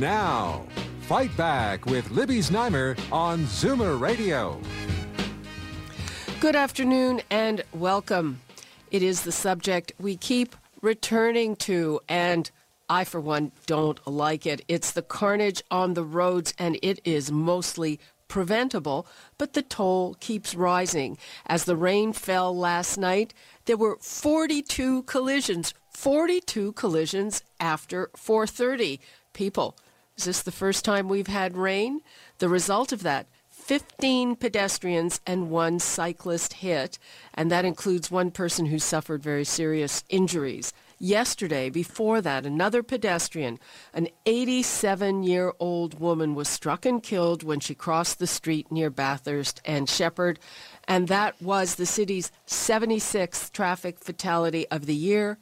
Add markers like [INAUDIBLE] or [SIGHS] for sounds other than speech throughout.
Now, Fight Back with Libby Znaimer on Zoomer Radio. Good afternoon and welcome. It is the subject we keep returning to, and I, for one, don't like it. It's the carnage on the roads, and it is mostly preventable, but the toll keeps rising. As the rain fell last night, there were 42 collisions, 42 collisions after 4:30. People is this the first time we've had rain? The result of that 15 pedestrians and one cyclist hit, and that includes one person who suffered very serious injuries. Yesterday, before that, another pedestrian, an 87 year old woman, was struck and killed when she crossed the street near Bathurst and Sheppard, and that was the city's 76th traffic fatality of the year.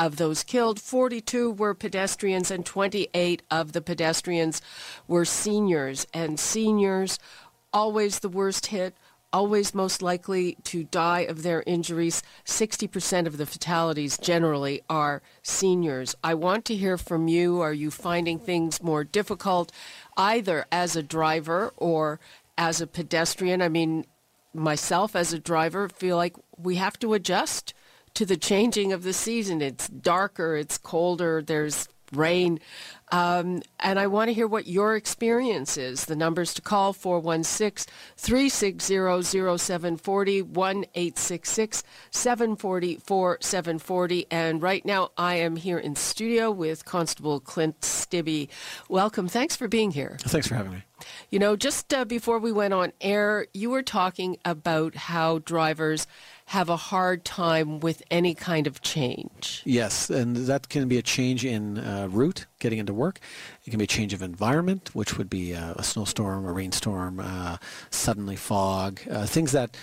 Of those killed, 42 were pedestrians, and 28 of the pedestrians were seniors. And seniors, always the worst hit, always most likely to die of their injuries. 60% of the fatalities generally are seniors. I want to hear from you. Are you finding things more difficult, either as a driver or as a pedestrian? I mean, myself as a driver feel like we have to adjust to the changing of the season. It's darker, it's colder, there's rain. Um, and I want to hear what your experience is. The numbers to call 416 360 0740 1 866 740 4740. And right now I am here in studio with Constable Clint Stibbe. Welcome. Thanks for being here. Thanks for having me. You know, just uh, before we went on air, you were talking about how drivers have a hard time with any kind of change. Yes, and that can be a change in uh, route, getting into work. It can be a change of environment, which would be uh, a snowstorm, a rainstorm, uh, suddenly fog, uh, things that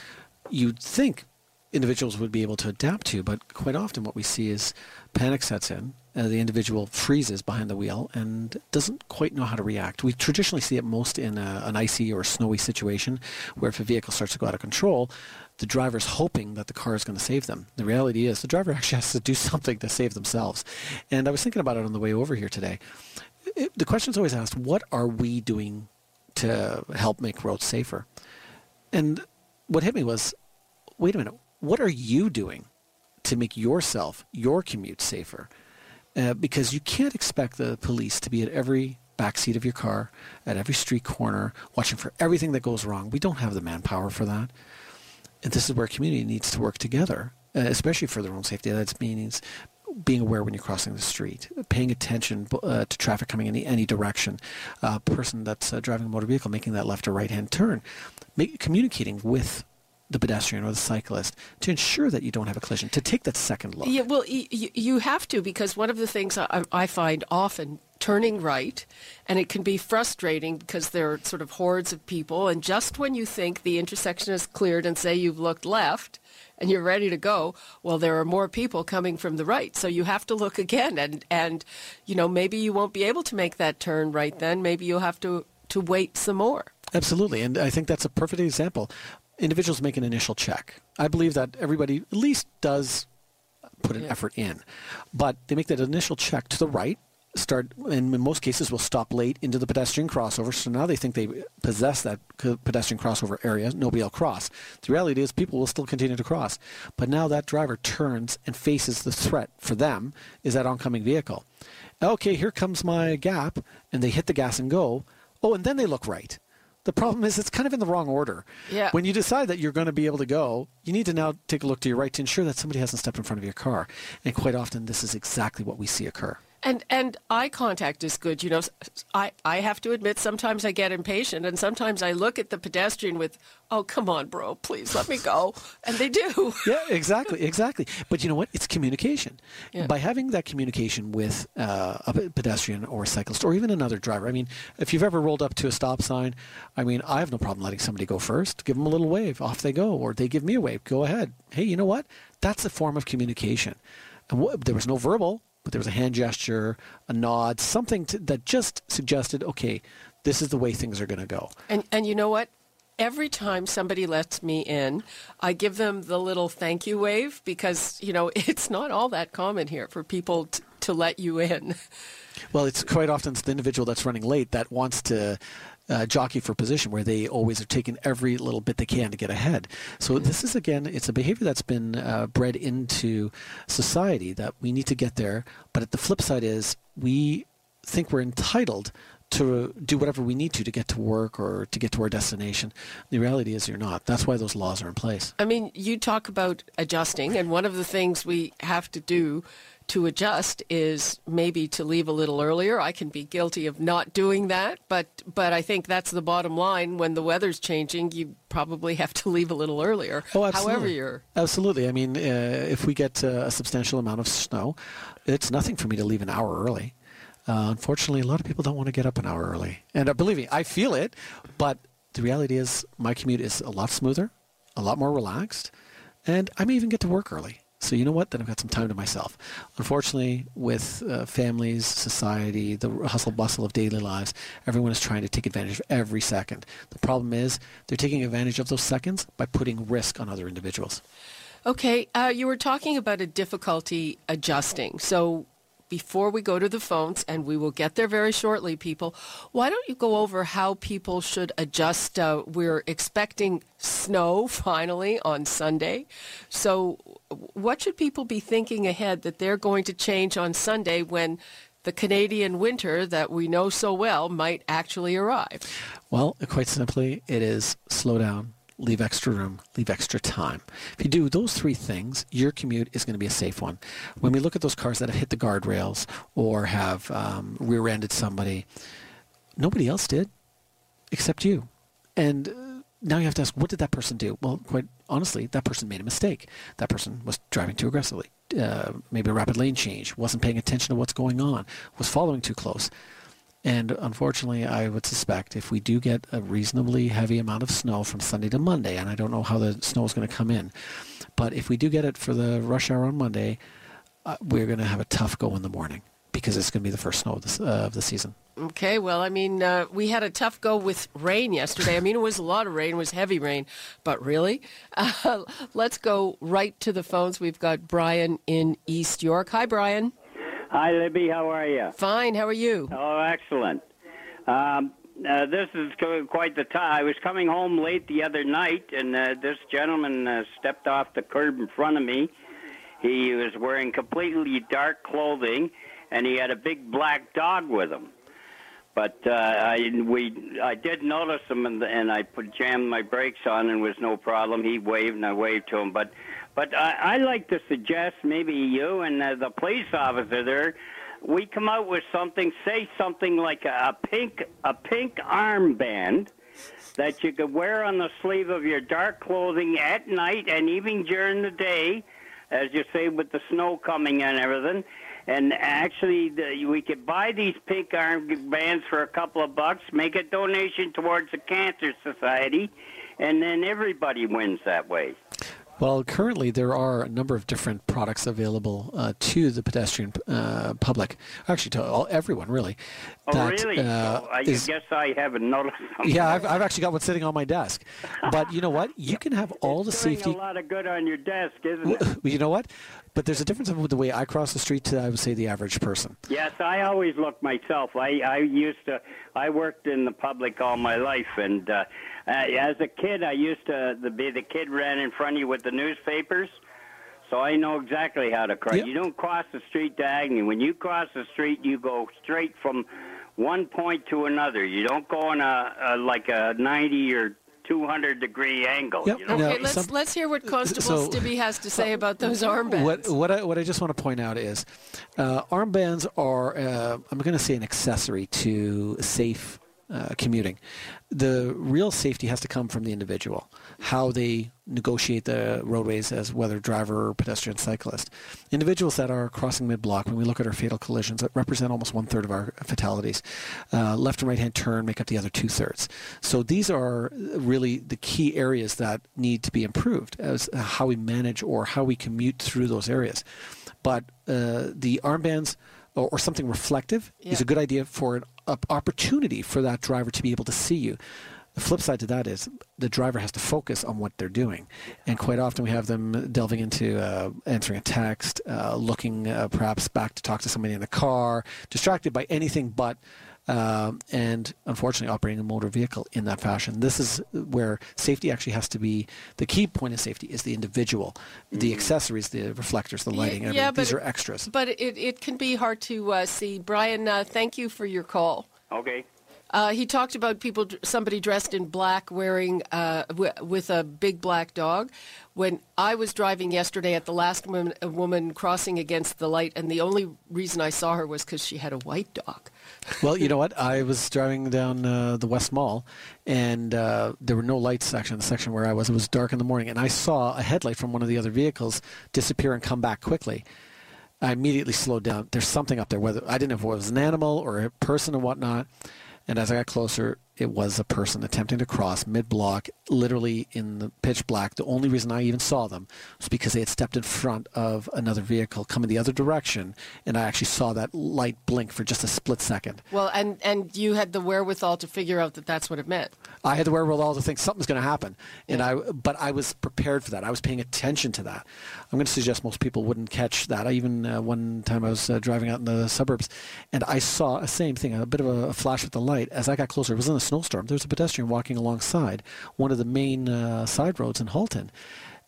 you'd think individuals would be able to adapt to, but quite often what we see is panic sets in. Uh, the individual freezes behind the wheel and doesn't quite know how to react. We traditionally see it most in a, an icy or snowy situation where if a vehicle starts to go out of control, the driver's hoping that the car is going to save them. The reality is the driver [LAUGHS] actually has to do something to save themselves. And I was thinking about it on the way over here today. It, the question is always asked, what are we doing to help make roads safer? And what hit me was, wait a minute, what are you doing to make yourself, your commute safer? Uh, because you can't expect the police to be at every backseat of your car, at every street corner, watching for everything that goes wrong. We don't have the manpower for that. And this is where community needs to work together, uh, especially for their own safety. That means being aware when you're crossing the street, paying attention uh, to traffic coming in any, any direction, a uh, person that's uh, driving a motor vehicle making that left or right hand turn, make, communicating with the pedestrian or the cyclist to ensure that you don't have a collision, to take that second look. Yeah, well, y- you have to because one of the things I, I find often turning right, and it can be frustrating because there are sort of hordes of people, and just when you think the intersection is cleared and say you've looked left and you're ready to go, well, there are more people coming from the right, so you have to look again, and and you know maybe you won't be able to make that turn right then. Maybe you'll have to to wait some more. Absolutely, and I think that's a perfect example. Individuals make an initial check. I believe that everybody at least does put an effort in, but they make that initial check to the right start, and in most cases, will stop late into the pedestrian crossover. So now they think they possess that pedestrian crossover area. Nobody will cross. The reality is, people will still continue to cross. But now that driver turns and faces the threat for them is that oncoming vehicle. Okay, here comes my gap, and they hit the gas and go. Oh, and then they look right. The problem is it's kind of in the wrong order. Yeah. When you decide that you're going to be able to go, you need to now take a look to your right to ensure that somebody hasn't stepped in front of your car. And quite often, this is exactly what we see occur. And and eye contact is good. You know, I I have to admit sometimes I get impatient, and sometimes I look at the pedestrian with, "Oh, come on, bro, please let me go," and they do. [LAUGHS] yeah, exactly, exactly. But you know what? It's communication. Yeah. By having that communication with uh, a pedestrian or a cyclist or even another driver. I mean, if you've ever rolled up to a stop sign, I mean, I have no problem letting somebody go first. Give them a little wave, off they go, or they give me a wave. Go ahead. Hey, you know what? That's a form of communication. And wh- there was no verbal but there was a hand gesture, a nod, something to, that just suggested, okay, this is the way things are going to go. And and you know what? Every time somebody lets me in, I give them the little thank you wave because you know [LAUGHS] it's not all that common here for people t- to let you in. Well, it's quite often it's the individual that's running late that wants to uh, jockey for position where they always are taking every little bit they can to get ahead. So mm-hmm. this is again, it's a behavior that's been uh, bred into society that we need to get there. But at the flip side is we think we're entitled to do whatever we need to to get to work or to get to our destination. The reality is you're not. That's why those laws are in place. I mean, you talk about adjusting, and one of the things we have to do to adjust is maybe to leave a little earlier. I can be guilty of not doing that, but but I think that's the bottom line. When the weather's changing, you probably have to leave a little earlier. Oh, absolutely. However, you're absolutely. I mean, uh, if we get uh, a substantial amount of snow, it's nothing for me to leave an hour early. Uh, unfortunately, a lot of people don't want to get up an hour early, and uh, believe me, I feel it. But the reality is, my commute is a lot smoother, a lot more relaxed, and I may even get to work early. So you know what? Then I've got some time to myself. Unfortunately, with uh, families, society, the hustle bustle of daily lives, everyone is trying to take advantage of every second. The problem is they're taking advantage of those seconds by putting risk on other individuals. Okay, uh, you were talking about a difficulty adjusting. So before we go to the phones, and we will get there very shortly, people, why don't you go over how people should adjust? Uh, we're expecting snow [LAUGHS] finally on Sunday. So, what should people be thinking ahead that they're going to change on Sunday when the Canadian winter that we know so well might actually arrive? Well, quite simply, it is slow down, leave extra room, leave extra time. If you do those three things, your commute is going to be a safe one. When we look at those cars that have hit the guardrails or have um, rear-ended somebody, nobody else did except you. And uh, now you have to ask, what did that person do? Well, quite honestly, that person made a mistake. That person was driving too aggressively, uh, maybe a rapid lane change, wasn't paying attention to what's going on, was following too close. And unfortunately, I would suspect if we do get a reasonably heavy amount of snow from Sunday to Monday, and I don't know how the snow is going to come in, but if we do get it for the rush hour on Monday, uh, we're going to have a tough go in the morning because it's going to be the first snow of the, uh, of the season. Okay, well, I mean, uh, we had a tough go with rain yesterday. I mean, it was a lot of rain, it was heavy rain, but really? [LAUGHS] Uh, let's go right to the phones. We've got Brian in East York. Hi, Brian. Hi, Libby. How are you? Fine. How are you? Oh, excellent. Um, uh, this is quite the time. I was coming home late the other night, and uh, this gentleman uh, stepped off the curb in front of me. He was wearing completely dark clothing, and he had a big black dog with him. But uh, I we I did notice him, and, and I put jammed my brakes on, and was no problem. He waved, and I waved to him. But but I, I like to suggest maybe you and uh, the police officer there, we come out with something, say something like a, a pink a pink armband that you could wear on the sleeve of your dark clothing at night and even during the day, as you say with the snow coming and everything. And actually, the, we could buy these pink armbands for a couple of bucks, make a donation towards the Cancer Society, and then everybody wins that way. Well, currently there are a number of different products available uh, to the pedestrian uh, public, actually to all, everyone really. Oh, that, really? Uh, I is, guess I haven't noticed. [LAUGHS] Yeah, I've, I've, actually got one sitting on my desk. But you know what? You [LAUGHS] can have all it's the safety. a lot of good on your desk, isn't it? [LAUGHS] you know what? But there's a difference with the way I cross the street to, I would say, the average person. Yes, I always look myself. I, I used to, I worked in the public all my life, and uh, uh, as a kid, I used to the, be the kid ran in front of you with the newspapers. So I know exactly how to cross. Yep. You don't cross the street diagonally. When you cross the street, you go straight from one point to another. You don't go on a, a like a 90 or 200 degree angle. Yep. You know? Okay, let's some- let's hear what Constable so- Stibbe has to [LAUGHS] say about those armbands. What what I, what I just want to point out is, uh, armbands are uh, I'm going to say an accessory to safe uh, commuting. The real safety has to come from the individual, how they negotiate the roadways as whether driver or pedestrian cyclist. Individuals that are crossing mid-block, when we look at our fatal collisions, that represent almost one third of our fatalities. Uh, left and right-hand turn make up the other two thirds. So these are really the key areas that need to be improved as how we manage or how we commute through those areas. But uh, the armbands or, something reflective is a good idea for an opportunity for that driver to be able to see you. The flip side to that is the driver has to focus on what they're doing, and quite often we have them delving into uh, answering a text, uh, looking uh, perhaps back to talk to somebody in the car, distracted by anything but, um, and unfortunately operating a motor vehicle in that fashion. This is where safety actually has to be the key point of safety is the individual, the accessories, the reflectors, the lighting. Yeah, everything. but These are extras. But it, it can be hard to uh, see. Brian, uh, thank you for your call. Okay. Uh, he talked about people, somebody dressed in black wearing uh, w- with a big black dog. When I was driving yesterday at the last woman, a woman crossing against the light, and the only reason I saw her was because she had a white dog. [LAUGHS] Well, you know what? I was driving down uh, the West Mall, and uh, there were no lights in the section where I was. It was dark in the morning, and I saw a headlight from one of the other vehicles disappear and come back quickly. I immediately slowed down. There's something up there. Whether I didn't know if it was an animal or a person or whatnot. And as I got closer, it was a person attempting to cross mid block, literally in the pitch black. The only reason I even saw them was because they had stepped in front of another vehicle coming the other direction, and I actually saw that light blink for just a split second. Well, and, and you had the wherewithal to figure out that that's what it meant. I had the wherewithal to think something's going to happen, and I but I was prepared for that. I was paying attention to that. I'm going to suggest most people wouldn't catch that. I even uh, one time I was uh, driving out in the suburbs, and I saw a same thing, a bit of a, flash with the light. As I got closer, it was in a snowstorm. There was a pedestrian walking alongside one of the main uh, side roads in Halton,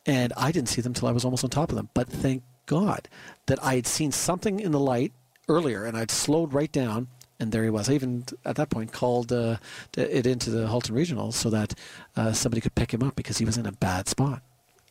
and I didn't see them till I was almost on top of them. But thank God that I had seen something in the light earlier, and I'd slowed right down and there he was. I even at that point called uh, it into the Halton Regional so that uh, somebody could pick him up because he was in a bad spot.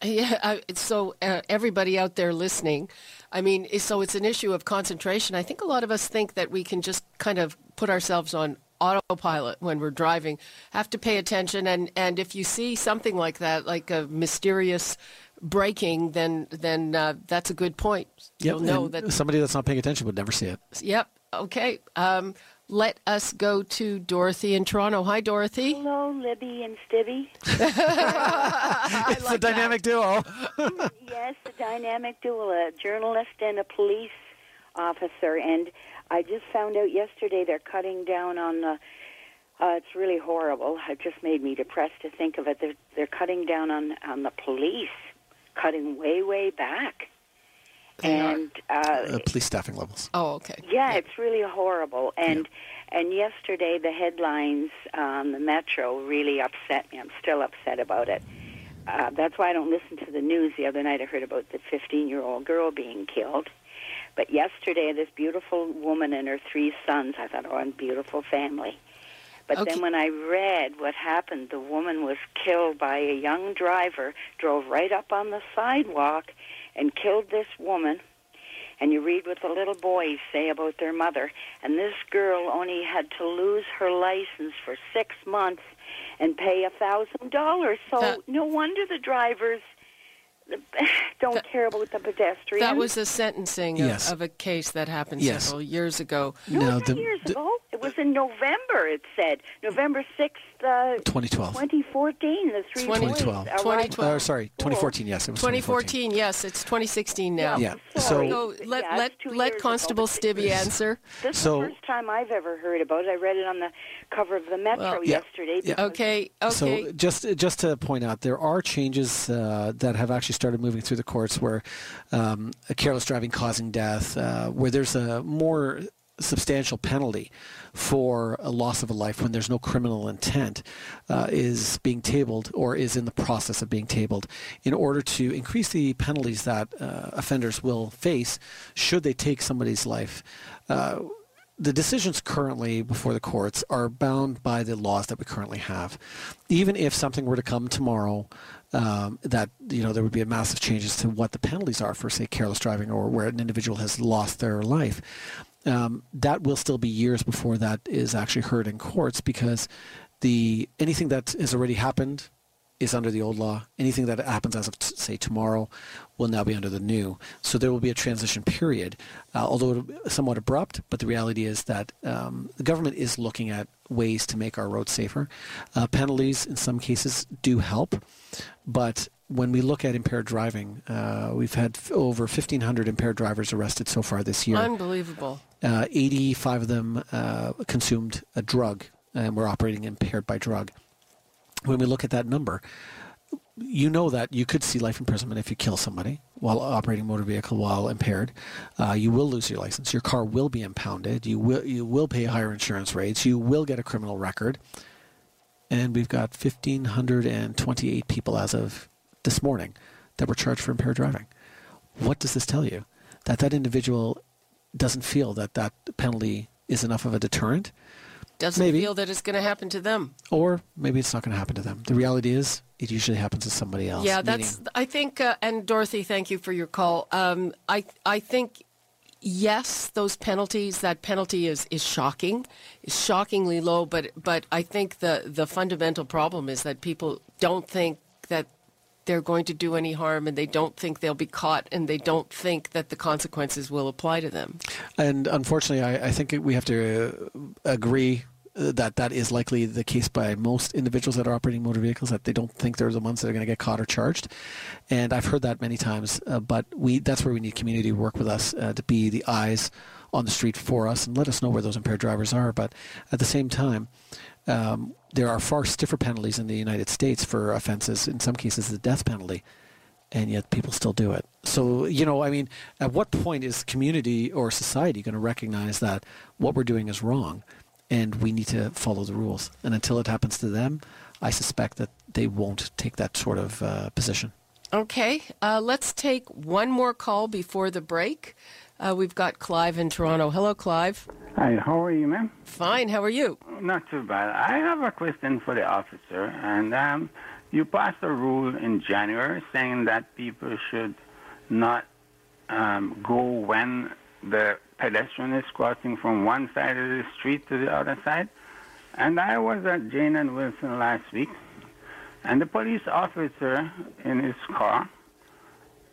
Yeah, so uh, everybody out there listening, I mean, so it's an issue of concentration. I think a lot of us think that we can just kind of put ourselves on autopilot when we're driving. Have to pay attention, and and if you see something like that, like a mysterious braking, then then uh, that's a good point. You'll know and that. somebody that's not paying attention would never see it. Yep. Okay. Um, let us go to Dorothy in Toronto. Hi, Dorothy. Hello, Libby and Stibbe. [LAUGHS] [LAUGHS] it's a dynamic duo. yes, a dynamic duo, a journalist and a police officer. And I just found out yesterday they're cutting down on the. Uh, it's really horrible. It just made me depressed to think of it. They're, they're cutting down on on the police, cutting way way back. They are. and uh, Uh, police staffing levels. Oh, okay. Yeah, it's really horrible. And and yesterday the headlines on the Metro really upset me. I'm still upset about it. Uh, that's why I don't listen to the news. The other night I heard about the 15 year old girl being killed. But yesterday, this beautiful woman and her three sons, I thought, oh, a beautiful family. But Okay. then when I read what happened, the woman was killed by a young driver, drove right up on the sidewalk and killed this woman. And you read what the little boys say about their mother. And this girl only had to lose her license for six months and pay a thousand dollars. So That- no wonder the drivers [SIGHS] don't That- care about the pedestrians. That was a sentencing of, Yes. of a case that happened Yes. several years ago. no, Now, the- years the- ago. It was in November. It said November sixth, uh, 2012. 2014. The three 2012. 2012. Uh, sorry, 2014. Yes, it was 2014, yes, it's 2016 now. Yeah. Sorry. So let Yeah, let let Constable ago. Stibbe [LAUGHS] answer. This is So- the first time I've ever heard about it. I read it on the cover of the Metro Well, yeah, yesterday. yeah. Okay, okay. So just just to point out, there are changes uh, that have actually started moving through the courts where um, a careless driving causing death, uh, where there's a more substantial penalty for a loss of a life when there's no criminal intent uh, is being tabled or is in the process of being tabled in order to increase the penalties that uh, offenders will face should they take somebody's life. Uh, the decisions currently before the courts are bound by the laws that we currently have. Even if something were to come tomorrow um, that you know there would be a massive changes to what the penalties are for say careless driving or where an individual has lost their life, um, that will still be years before that is actually heard in courts because the anything that has already happened is under the old law. Anything that happens as of, t- say, tomorrow will now be under the new. So there will be a transition period, uh, although somewhat abrupt, but the reality is that um, the government is looking at ways to make our roads safer. Uh, penalties, in some cases, do help, but when we look at impaired driving, uh, we've had f- over 1,500 impaired drivers arrested so far this year. Unbelievable. Uh, 85 of them uh, consumed a drug and were operating impaired by drug when we look at that number, you know that you could see life imprisonment if you kill somebody while operating a motor vehicle while impaired. Uh, you will lose your license. Your car will be impounded. You will you will pay higher insurance rates. You will get a criminal record. And we've got 1,528 people as of this morning that were charged for impaired driving. What does this tell you? That that individual doesn't feel that that penalty is enough of a deterrent doesn't Maybe. feel that it's going to happen to them. or maybe it's not going to happen to them. The reality is, it usually happens to somebody else. Yeah, that's. meaning- I think, uh, and Dorothy, thank you for your call. Um, I I think yes, those penalties. That penalty is is shocking, is shockingly low. But but I think the the fundamental problem is that people don't think that they're going to do any harm, and they don't think they'll be caught, and they don't think that the consequences will apply to them. and unfortunately, I, I think we have to uh, agree uh, that that is likely the case by most individuals that are operating motor vehicles. That they don't think they're the ones that are going to get caught or charged. And I've heard that many times. Uh, but we that's where we need community to work with us uh, to be the eyes on the street for us and let us know where those impaired drivers are. But at the same time. Um, there are far stiffer penalties in the United States for offenses, in some cases the death penalty, and yet people still do it. So, you know, I mean, at what point is community or society going to recognize that what we're doing is wrong and we need to follow the rules? And until it happens to them, I suspect that they won't take that sort of uh, position. Okay, uh, let's take one more call before the break. Uh, we've got Clive in Toronto. Hello, Clive. Hi, how are you, ma'am? Fine. How are you? Not too bad. I have a question for the officer, and um, you passed a rule in January saying that people should not um, go when the pedestrian is crossing from one side of the street to the other side. And I was at Jane and Wilson last week, and the police officer in his car,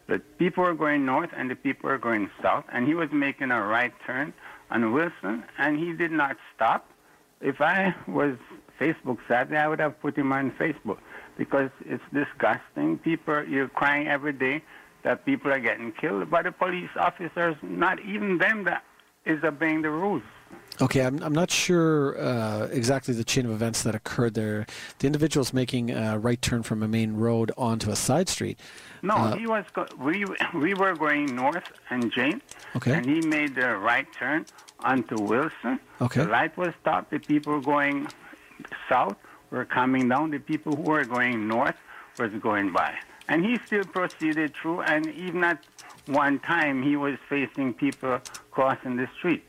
the people were going north and the people were going south, and he was making a right turn on Wilson, and he did not stop. If I was Facebook savvy, I would have put him on Facebook because it's disgusting. People, you're crying every day that people are getting killed by the police officers, not even them that is obeying the rules. Okay, I'm, I'm not sure uh, exactly the chain of events that occurred there. The individual's making a right turn from a main road onto a side street. No, Uh, he was. Go- we we were going north and Jane, Okay. and he made the right turn onto Wilson. Okay. The light was stopped. The people going south were coming down. The people who were going north was going by, and he still proceeded through. And even at one time, he was facing people crossing the street.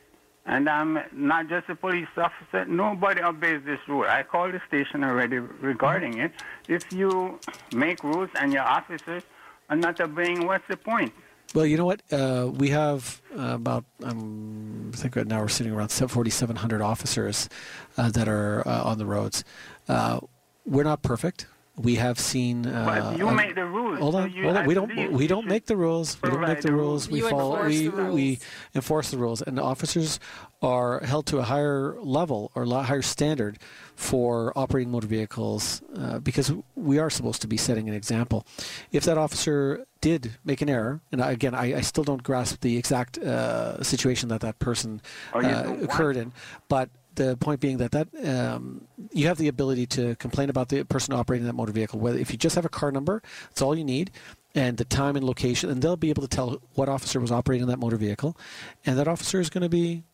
And I'm not just a police officer. Nobody obeys this rule. I called the station already regarding it. If you make rules and your officers are not obeying, what's the point? Well, you know what? Uh, we have uh, about, um, I think right now we're sitting around 4,700 officers uh, that are uh, on the roads. Uh, we're not perfect. We have seen. Uh, But you uh, make the rules. Hold so on, you, hold on. We don't. We don't make the rules. We don't make the the rules. We You follow. enforce We the we rules. enforce the rules, and the officers are held to a higher level or lo- higher standard for operating motor vehicles uh, because we are supposed to be setting an example. If that officer did make an error, and I, again, I, I still don't grasp the exact uh, situation that that person uh, don't occurred in, but the point being that that um, you have the ability to complain about the person operating that motor vehicle. Whether if you just have a car number, that's all you need, and the time and location, and they'll be able to tell what officer was operating that motor vehicle, and that officer is going to be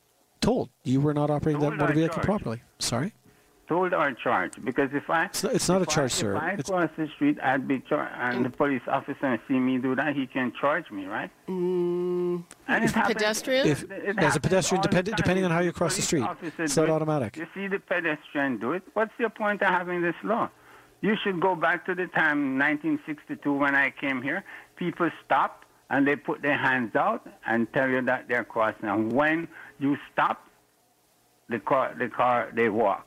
told you were not operating Who that motor vehicle properly. Sorry. Told or charged? Because if I It's not, it's not a if I- charge, sir. If I It's- cross the street, I'd be charged, and the police officer see me do that, he can charge me, right? Mm, and it happens- Pedestrian? If- it as a pedestrian, all depend- depending on how you cross the Police street, officer it's not it. automatic. You see the pedestrian do it. What's the point of having this law? You should go back to the time 1962 when I came here. People stop and they put their hands out and tell you that they're crossing. And when you stop, the car, the car, they walk.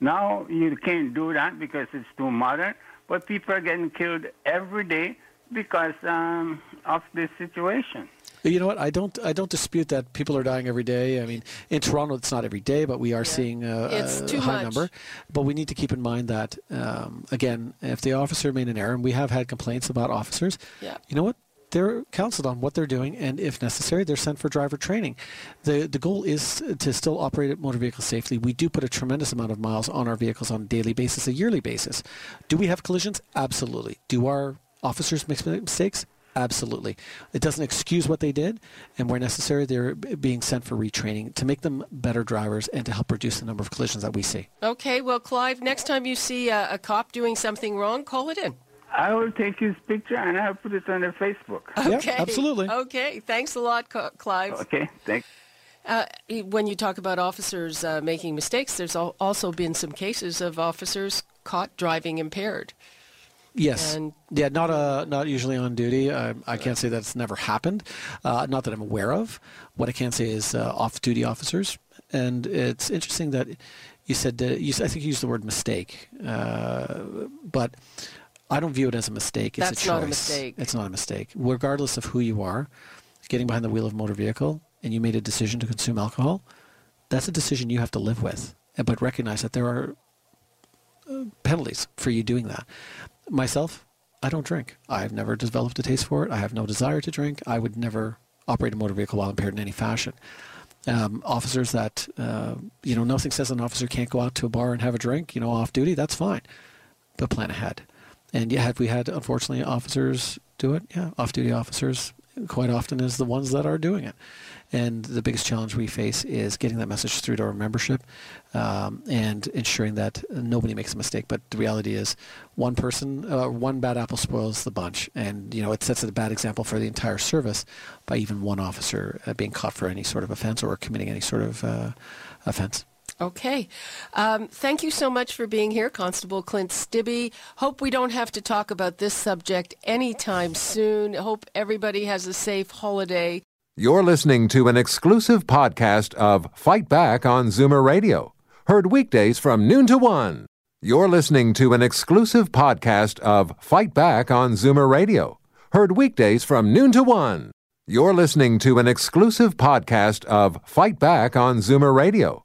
Now you can't do that because it's too modern. But people are getting killed every day because um, of this situation. You know what? I don't. I don't dispute that people are dying every day. I mean, in Toronto, it's not every day, but we are seeing uh, It's a too high much. number. But we need to keep in mind that um, again, if the officer made an error, and we have had complaints about officers, Yeah. you know what? They're counseled on what they're doing, and if necessary, they're sent for driver training. the The goal is to still operate motor vehicles safely. We do put a tremendous amount of miles on our vehicles on a daily basis, a yearly basis. Do we have collisions? Absolutely. Do our officers make mistakes? Absolutely. It doesn't excuse what they did, and where necessary, they're being sent for retraining to make them better drivers and to help reduce the number of collisions that we see. Okay, well, Clive, next time you see a, a cop doing something wrong, call it in. I will take his picture and I'll put it on the Facebook. Yeah, Okay. absolutely. Okay, thanks a lot, Clive. Okay, thanks. Uh, when you talk about officers uh, making mistakes, there's also been some cases of officers caught driving impaired. Yes. And- yeah, not uh, not usually on duty. I, I can't say that's never happened. Uh, not that I'm aware of. What I can say is uh, off-duty officers, and it's interesting that you said uh, you, s- I think you used the word mistake, uh, but I don't view it as a mistake. It's That's a choice. not a mistake. It's not a mistake, regardless of who you are. Getting behind the wheel of a motor vehicle, and you made a decision to consume alcohol. That's a decision you have to live with, but recognize that there are penalties for you doing that. Myself, I don't drink. I've never developed a taste for it. I have no desire to drink. I would never operate a motor vehicle while impaired in any fashion. Um, officers that, uh, you know, nothing says an officer can't go out to a bar and have a drink, you know, off duty, that's fine. But plan ahead. And yeah, have we had, unfortunately, officers do it? Yeah, off duty officers quite often is the ones that are doing it. And the biggest challenge we face is getting that message through to our membership um, and ensuring that nobody makes a mistake. But the reality is, one person, uh, one bad apple spoils the bunch, and you know it sets a bad example for the entire service by even one officer uh, being caught for any sort of offense or committing any sort of uh, offense. Okay. Um, thank you so much for being here, Constable Clint Stibbe. Hope we don't have to talk about this subject anytime soon. Hope everybody has a safe holiday. You're listening to an exclusive podcast of Fight Back on Zoomer Radio, heard weekdays from noon to one. You're listening to an exclusive podcast of Fight Back on Zoomer Radio, heard weekdays from noon to one. You're listening to an exclusive podcast of Fight Back on Zoomer Radio,